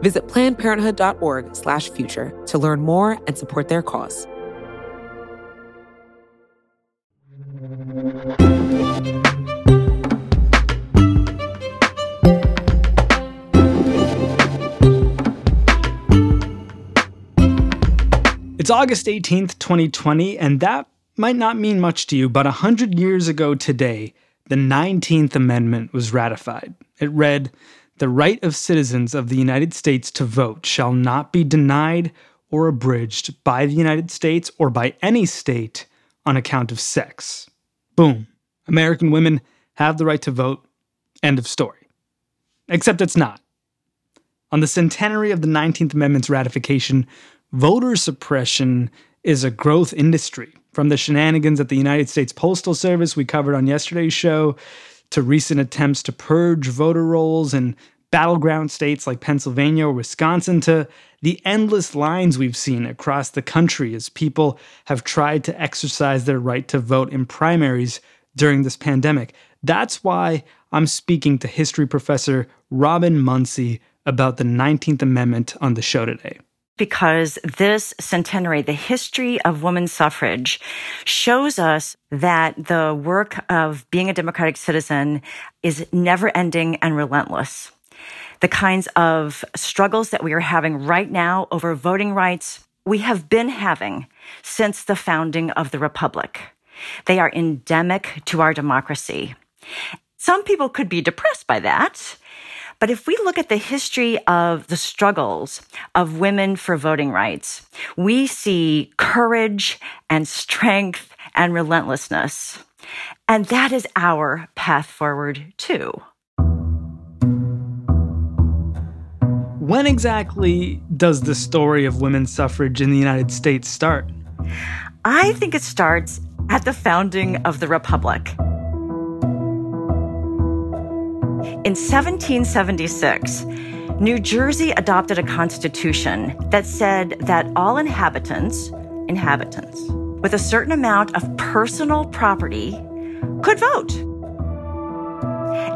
Visit plannedparenthood.org slash future to learn more and support their cause. It's August 18th, 2020, and that might not mean much to you, but 100 years ago today, the 19th Amendment was ratified. It read, the right of citizens of the United States to vote shall not be denied or abridged by the United States or by any state on account of sex. Boom. American women have the right to vote. End of story. Except it's not. On the centenary of the 19th Amendment's ratification, voter suppression is a growth industry. From the shenanigans at the United States Postal Service we covered on yesterday's show to recent attempts to purge voter rolls in battleground states like Pennsylvania or Wisconsin to the endless lines we've seen across the country as people have tried to exercise their right to vote in primaries during this pandemic. That's why I'm speaking to history professor Robyn Muncy about the 19th Amendment on the show today because this centenary, the history of women's suffrage, shows us that the work of being a democratic citizen is never ending and relentless. The kinds of struggles that we are having right now over voting rights, we have been having since the founding of the Republic. They are endemic to our democracy. Some people could be depressed by that. But if we look at the history of the struggles of women for voting rights, we see courage and strength and relentlessness. And that is our path forward too. When exactly does the story of women's suffrage in the United States start? I think it starts at the founding of the Republic. In 1776, New Jersey adopted a constitution that said that all inhabitants, inhabitants, with a certain amount of personal property could vote.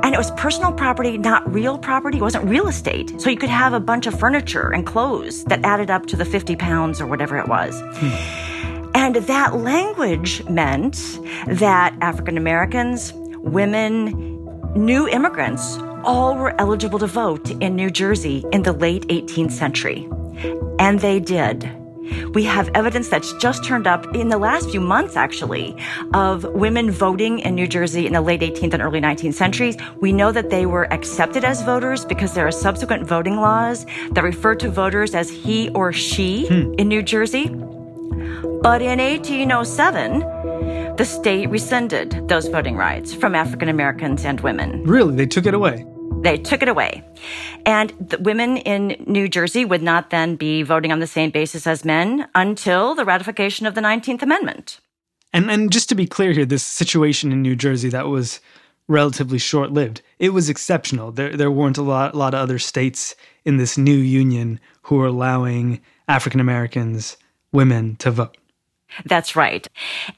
And it was personal property, not real property. It wasn't real estate. So you could have a bunch of furniture and clothes that added up to the 50 pounds or whatever it was. Hmm. And that language meant that African Americans, women, new immigrants all were eligible to vote in New Jersey in the late 18th century. And they did. We have evidence that's just turned up in the last few months, actually, of women voting in New Jersey in the late 18th and early 19th centuries. We know that they were accepted as voters because there are subsequent voting laws that refer to voters as he or she hmm. in New Jersey. But in 1807, the state rescinded those voting rights from African Americans and women. Really? They took it away? They took it away. And the women in New Jersey would not then be voting on the same basis as men until the ratification of the 19th Amendment. And, and just to be clear here, this situation in New Jersey that was relatively short lived, it was exceptional. There, there weren't a lot, a lot of other states in this new union who were allowing African Americans, women to vote. That's right.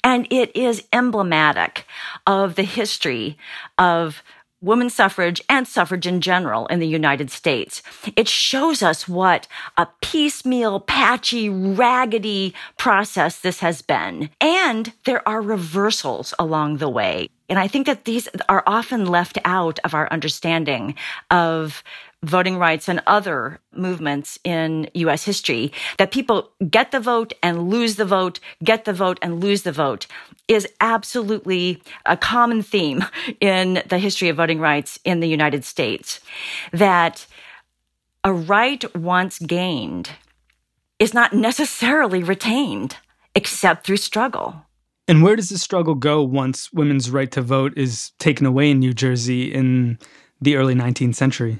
And it is emblematic of the history of women's suffrage and suffrage in general in the United States. It shows us what a piecemeal, patchy, raggedy process this has been. And there are reversals along the way. And I think that these are often left out of our understanding of voting rights and other movements in US history that people get the vote and lose the vote, get the vote and lose the vote is absolutely a common theme in the history of voting rights in the United States. That a right once gained is not necessarily retained except through struggle. And where does the struggle go once women's right to vote is taken away in New Jersey in the early 19th century?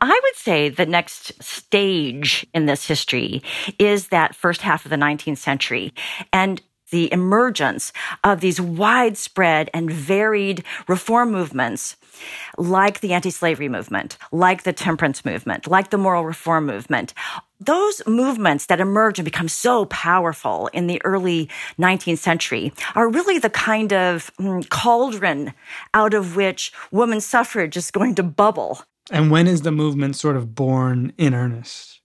I would say the next stage in this history is that first half of the 19th century. And the emergence of these widespread and varied reform movements like the anti-slavery movement, like the temperance movement, like the moral reform movement. Those movements that emerge and become so powerful in the early 19th century are really the kind of mm, cauldron out of which women's suffrage is going to bubble. And when is the movement sort of born in earnest?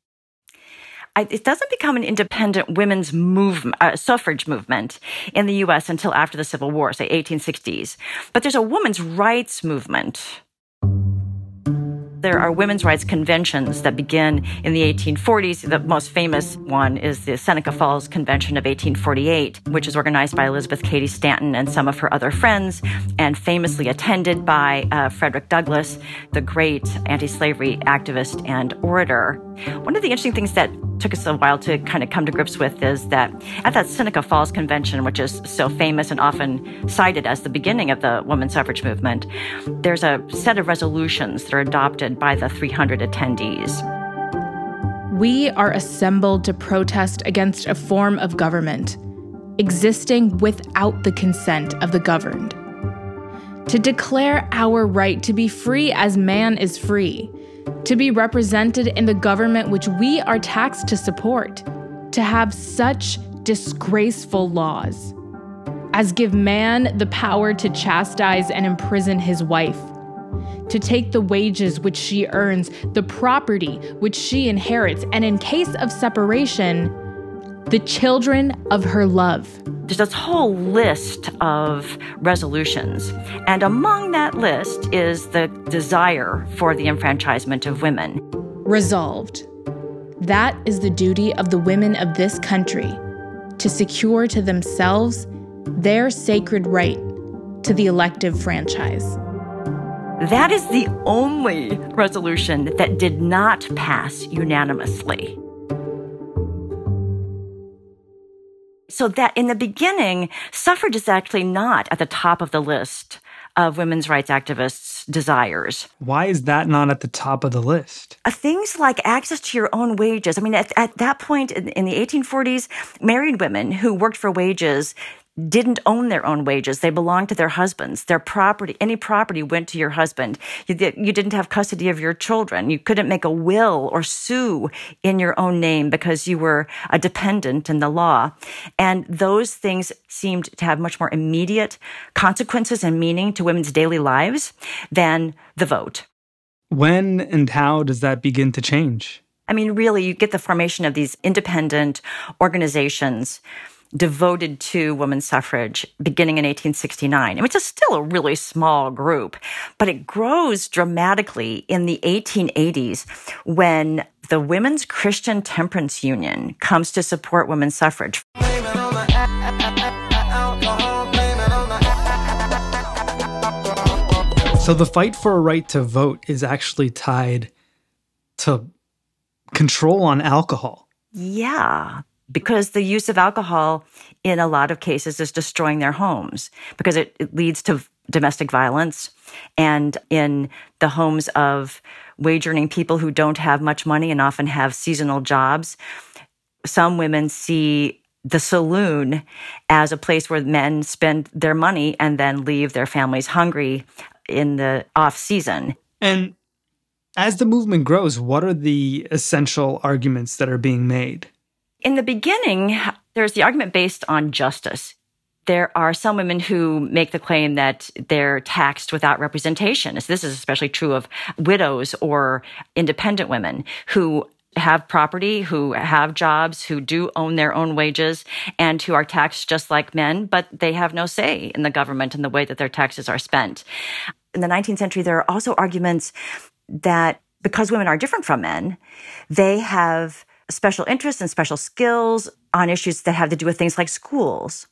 it doesn't become an independent women's movement, uh, suffrage movement in the U.S. until after the Civil War, say 1860s. But there's a women's rights movement there are women's rights conventions that begin in the 1840s. The most famous one is the Seneca Falls Convention of 1848, which is organized by Elizabeth Cady Stanton and some of her other friends, and famously attended by uh, Frederick Douglass, the great anti slavery activist and orator. One of the interesting things that took us a while to kind of come to grips with is that at that Seneca Falls Convention, which is so famous and often cited as the beginning of the women's suffrage movement, there's a set of resolutions that are adopted by the 300 attendees. We are assembled to protest against a form of government existing without the consent of the governed. To declare our right to be free as man is free to be represented in the government which we are taxed to support, to have such disgraceful laws as give man the power to chastise and imprison his wife, to take the wages which she earns, the property which she inherits, and in case of separation, the children of her love. There's this whole list of resolutions. And among that list is the desire for the enfranchisement of women. Resolved. That is the duty of the women of this country to secure to themselves their sacred right to the elective franchise. That is the only resolution that did not pass unanimously. So that in the beginning, suffrage is actually not at the top of the list of women's rights activists' desires. Why is that not at the top of the list? Uh, things like access to your own wages. I mean, at, at that point in, in the 1840s, married women who worked for wages didn't own their own wages. They belonged to their husbands. Their property, any property went to your husband. You, you, didn't have custody of your children. You couldn't make a will or sue in your own name because you were a dependent in the law. And those things seemed to have much more immediate consequences and meaning to women's daily lives than the vote. When and how does that begin to change? I mean, really, you get the formation of these independent organizations devoted to women's suffrage beginning in 1869, which is still a really small group, but it grows dramatically in the 1880s when the Women's Christian Temperance Union comes to support women's suffrage. So the fight for a right to vote is actually tied to control on alcohol. Yeah, because the use of alcohol in a lot of cases is destroying their homes because it, it leads to domestic violence. And in the homes of wage earning people who don't have much money and often have seasonal jobs, some women see the saloon as a place where men spend their money and then leave their families hungry in the off season. And as the movement grows, what are the essential arguments that are being made? In the beginning, there's the argument based on justice. There are some women who make the claim that they're taxed without representation. This is especially true of widows or independent women who have property, who have jobs, who do own their own wages, and who are taxed just like men, but they have no say in the government and the way that their taxes are spent. In the 19th century, there are also arguments that because women are different from men, they have special interests and special skills on issues that have to do with things like schools.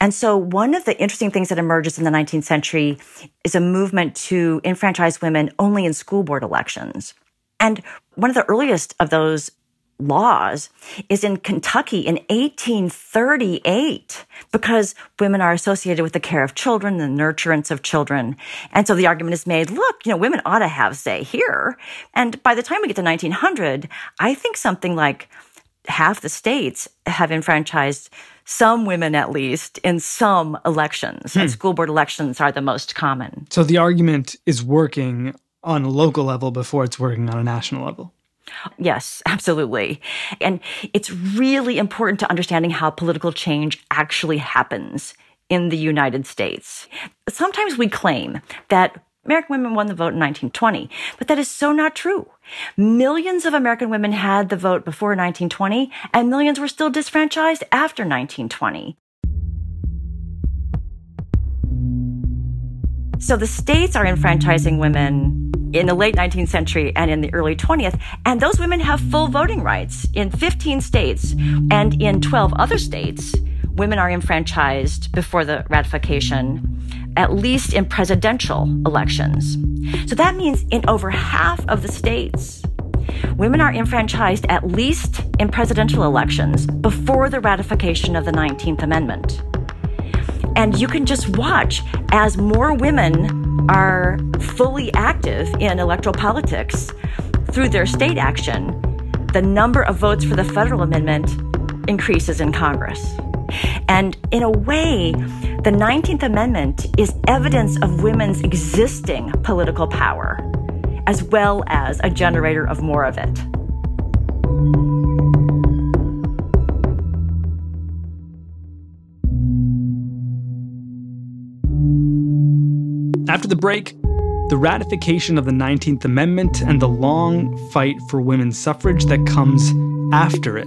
And so one of the interesting things that emerges in the 19th century is a movement to enfranchise women only in school board elections. And one of the earliest of those laws is in Kentucky in 1838 because women are associated with the care of children, the nurturance of children. And so the argument is made, look, you know, women ought to have say here. And by the time we get to 1900, I think something like half the states have enfranchised some women at least in some elections. Hmm. And school board elections are the most common. So the argument is working on a local level before it's working on a national level. Yes, absolutely. And it's really important to understanding how political change actually happens in the United States. Sometimes we claim that American women won the vote in 1920, but that is so not true. Millions of American women had the vote before 1920, and millions were still disfranchised after 1920. So the states are enfranchising women in the late 19th century and in the early 20th. And those women have full voting rights in 15 states and in 12 other states. Women are enfranchised before the ratification, at least in presidential elections. So that means in over half of the states, women are enfranchised at least in presidential elections before the ratification of the 19th Amendment. And you can just watch as more women are fully active in electoral politics through their state action, the number of votes for the federal amendment increases in Congress. And in a way, the 19th Amendment is evidence of women's existing political power, as well as a generator of more of it. After the break, the ratification of the 19th Amendment and the long fight for women's suffrage that comes after it.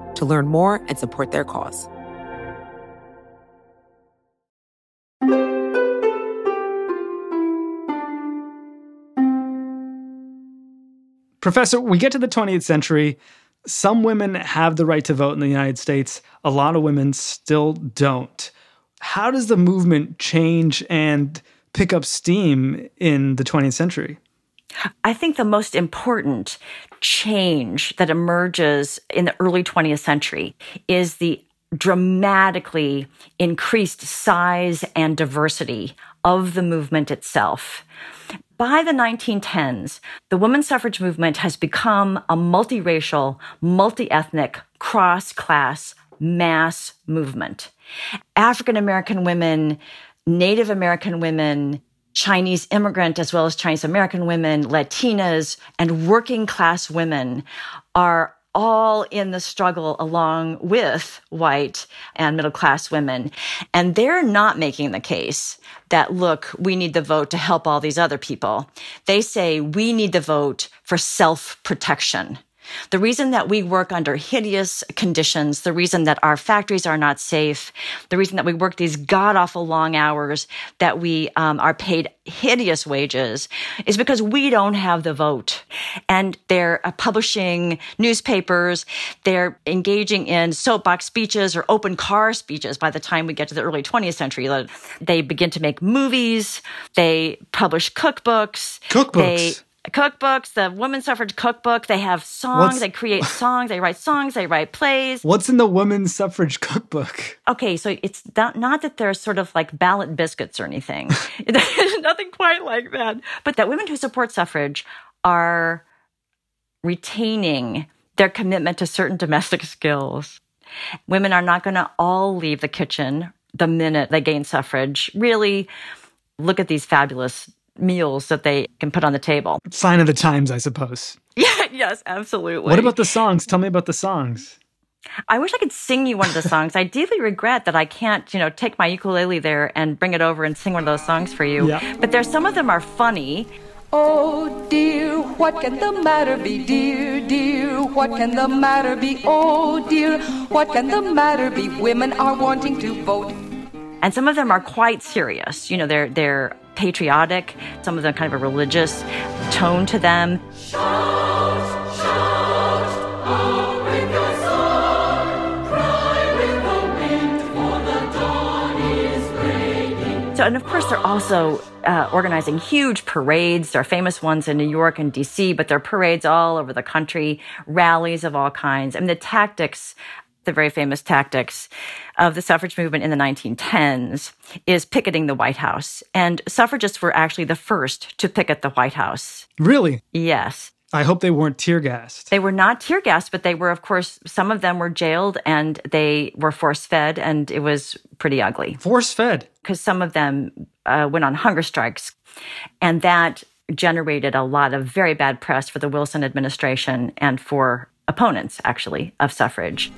to learn more and support their cause. Professor, we get to the 20th century. Some women have the right to vote in the United States, a lot of women still don't. How does the movement change and pick up steam in the 20th century? I think the most important change that emerges in the early 20th century is the dramatically increased size and diversity of the movement itself. by the 1910s, the women's suffrage movement has become a multiracial, multi ethnic, cross class mass movement. African American women, Native American women, Chinese immigrant as well as Chinese American women, Latinas, and working class women are all in the struggle along with white and middle class women. And they're not making the case that, look, we need the vote to help all these other people. They say we need the vote for self protection. The reason that we work under hideous conditions, the reason that our factories are not safe, the reason that we work these god awful long hours, that we um, are paid hideous wages, is because we don't have the vote. And they're uh, publishing newspapers, they're engaging in soapbox speeches or open car speeches by the time we get to the early 20th century. They begin to make movies, they publish cookbooks. Cookbooks. They, cookbooks, the women's suffrage cookbook. They have songs. What's- they create songs. They write songs. They write plays. What's in the women's suffrage cookbook? Okay, so it's not, not that they're sort of like ballot biscuits or anything. There's nothing quite like that. But that women who support suffrage are retaining their commitment to certain domestic skills. Women are not going to all leave the kitchen the minute they gain suffrage. Really look at these fabulous meals that they can put on the table. Sign of the times, I suppose. Yeah, yes, absolutely. What about the songs? Tell me about the songs. I wish I could sing you one of the songs. I deeply regret that I can't, you know, take my ukulele there and bring it over and sing one of those songs for you. Yeah. But there's some of them are funny. Oh dear, what can the matter be, dear, dear? What can the matter be? Oh dear, what can the matter be? Women are wanting to vote. And some of them are quite serious. You know, they're they're patriotic. Some of them kind of a religious tone to them. So, and of course, they're also uh, organizing huge parades. There are famous ones in New York and DC, but there are parades all over the country, rallies of all kinds. And the tactics, the very famous tactics of the suffrage movement in the 1910s is picketing the White House. And suffragists were actually the first to picket the White House. Really? Yes. I hope they weren't tear gassed. They were not tear gassed, but they were, of course, some of them were jailed and they were force fed, and it was pretty ugly Force fed. because some of them uh, went on hunger strikes. And that generated a lot of very bad press for the Wilson administration and for opponents, actually, of suffrage.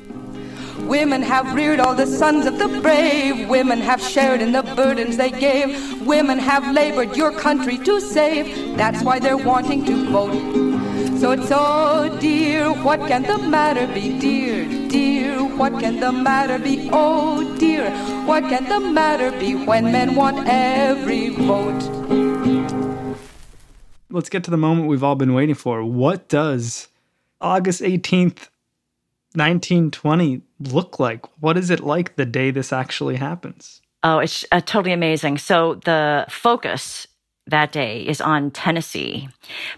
Women have reared all the sons of the brave. Women have shared in the burdens they gave. Women have labored your country to save. That's why they're wanting to vote. So it's oh dear, what can the matter be, dear, dear? What can the matter be? Oh dear, what can the matter be when men want every vote? Let's get to the moment we've all been waiting for. What does August 18th, 1920 look like? What is it like the day this actually happens? Oh, it's uh, totally amazing. So the focus that day is on Tennessee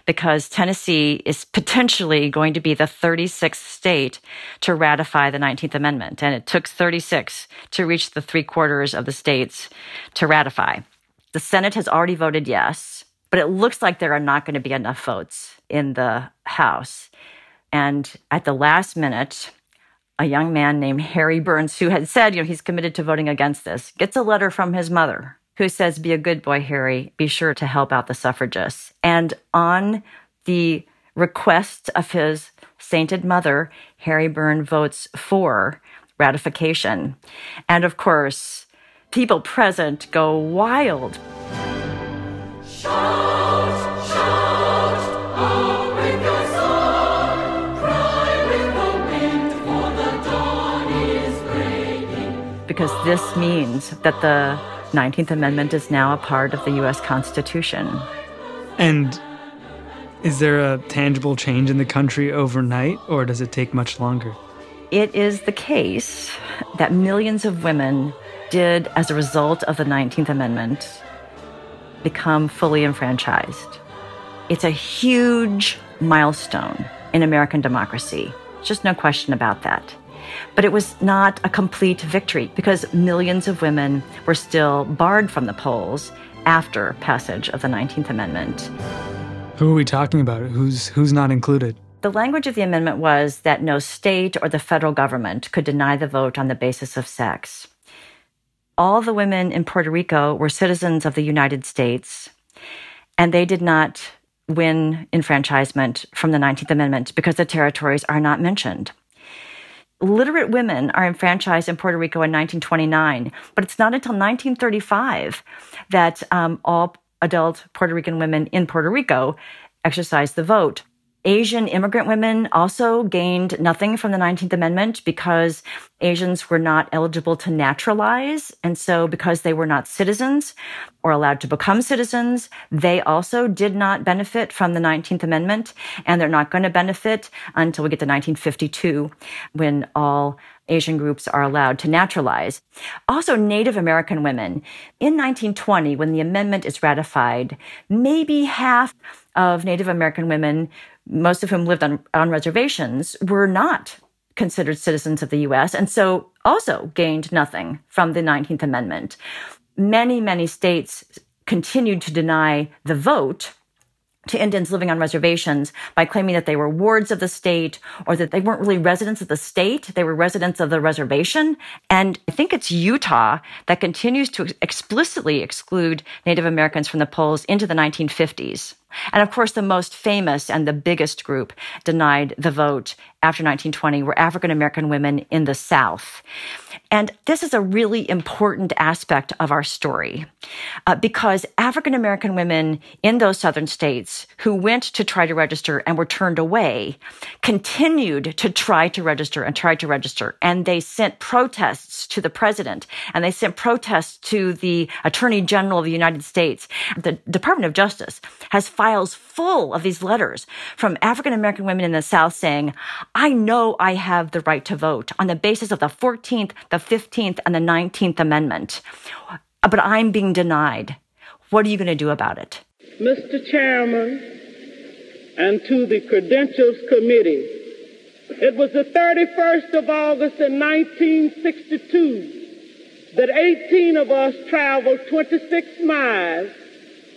because Tennessee is potentially going to be the 36th state to ratify the 19th Amendment. And it took 36 to reach the three quarters of the states to ratify. The Senate has already voted yes, but it looks like there are not going to be enough votes in the House. And at the last minute, a young man named Harry Burns, who had said, you know, he's committed to voting against this, gets a letter from his mother who says, Be a good boy, Harry. Be sure to help out the suffragists. And on the request of his sainted mother, Harry Burn votes for ratification. And of course, people present go wild. Because this means that the 19th Amendment is now a part of the US Constitution. And is there a tangible change in the country overnight, or does it take much longer? It is the case that millions of women did, as a result of the 19th Amendment, become fully enfranchised. It's a huge milestone in American democracy. Just no question about that. But it was not a complete victory because millions of women were still barred from the polls after passage of the 19th Amendment. Who are we talking about? Who's who's not included? The language of the amendment was that no state or the federal government could deny the vote on the basis of sex. All the women in Puerto Rico were citizens of the United States, and they did not win enfranchisement from the 19th Amendment because the territories are not mentioned. Literate women are enfranchised in Puerto Rico in 1929, but it's not until 1935 that um, all adult Puerto Rican women in Puerto Rico exercise the vote. Asian immigrant women also gained nothing from the 19th Amendment because Asians were not eligible to naturalize. And so, because they were not citizens or allowed to become citizens, they also did not benefit from the 19th Amendment. And they're not going to benefit until we get to 1952 when all Asian groups are allowed to naturalize. Also, Native American women. In 1920, when the amendment is ratified, maybe half of Native American women, most of whom lived on, on reservations, were not considered citizens of the US and so also gained nothing from the 19th Amendment. Many, many states continued to deny the vote to Indians living on reservations by claiming that they were wards of the state or that they weren't really residents of the state. They were residents of the reservation. And I think it's Utah that continues to explicitly exclude Native Americans from the polls into the 1950s. And of course, the most famous and the biggest group denied the vote after 1920 were African American women in the South. And this is a really important aspect of our story uh, because African American women in those southern states who went to try to register and were turned away continued to try to register and try to register. And they sent protests to the president and they sent protests to the attorney general of the United States. The Department of Justice has files full of these letters from African American women in the South saying, I know I have the right to vote on the basis of the 14th, the 15th, and the 19th Amendment, but I'm being denied. What are you going to do about it? Mr. Chairman, and to the Credentials Committee, it was the 31st of August in 1962 that 18 of us traveled 26 miles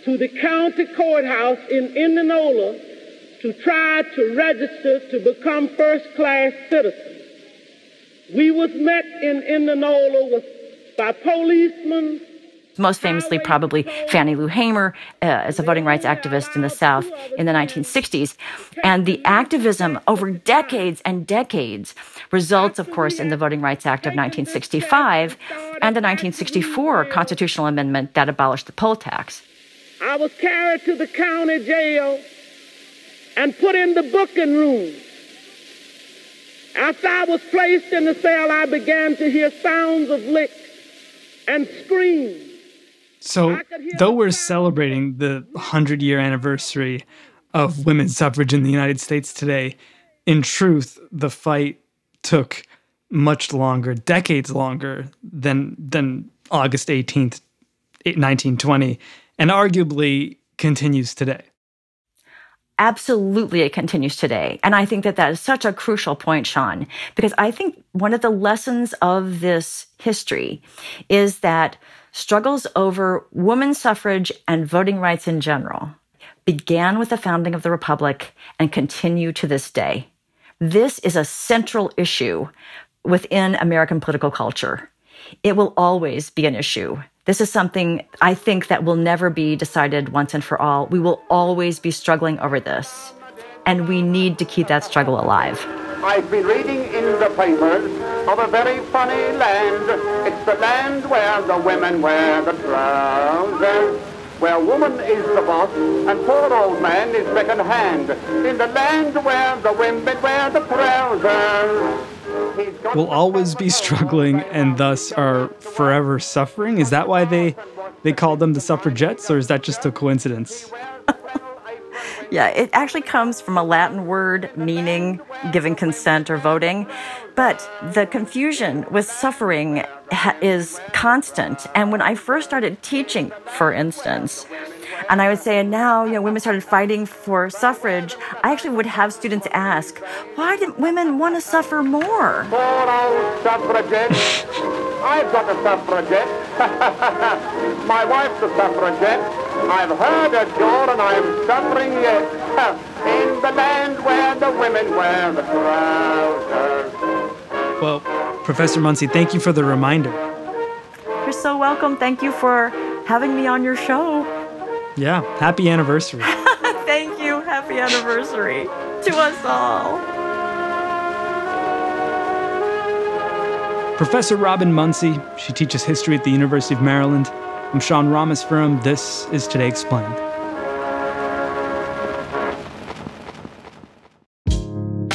to the county courthouse in Indianola to try to register to become first class citizens. We was met in Indianola with, by policemen. Most famously, probably Fannie Lou Hamer uh, as a voting rights activist in the South in the 1960s. And the activism over decades and decades results, of course, in the Voting Rights Act of 1965 and the 1964 constitutional amendment that abolished the poll tax. I was carried to the county jail and put in the booking room. After I was placed in the cell, I began to hear sounds of licks and screams. So, though we're celebrating the 100 year anniversary of women's suffrage in the United States today, in truth, the fight took much longer, decades longer than than August 18th, 1920 and arguably continues today. Absolutely, it continues today. And I think that that is such a crucial point, Sean, because I think one of the lessons of this history is that struggles over women's suffrage and voting rights in general began with the founding of the Republic and continue to this day. This is a central issue within American political culture. It will always be an issue. This is something I think that will never be decided once and for all. We will always be struggling over this. And we need to keep that struggle alive. I've been reading in the papers of a very funny land. It's the land where the women wear the trousers. Where woman is the boss and poor old man is second hand. In the land where the women wear the trousers will always be struggling and thus are forever suffering? Is that why they they call them the suffragettes, or is that just a coincidence? yeah, it actually comes from a Latin word meaning giving consent or voting. But the confusion with suffering is constant. And when I first started teaching, for instance, and I would say, and now, you know, women started fighting for suffrage. I actually would have students ask, why did women want to suffer more? Poor old suffragette. I've got a suffragette. My wife's a suffragette. I've heard her door and I'm suffering yet. In the land where the women wear the trousers. Well, Professor Muncy, thank you for the reminder. You're so welcome. Thank you for having me on your show. Yeah, happy anniversary. Thank you. Happy anniversary to us all. Professor Robyn Muncy, she teaches history at the University of Maryland. I'm Sean Rameswaram. This is Today Explained.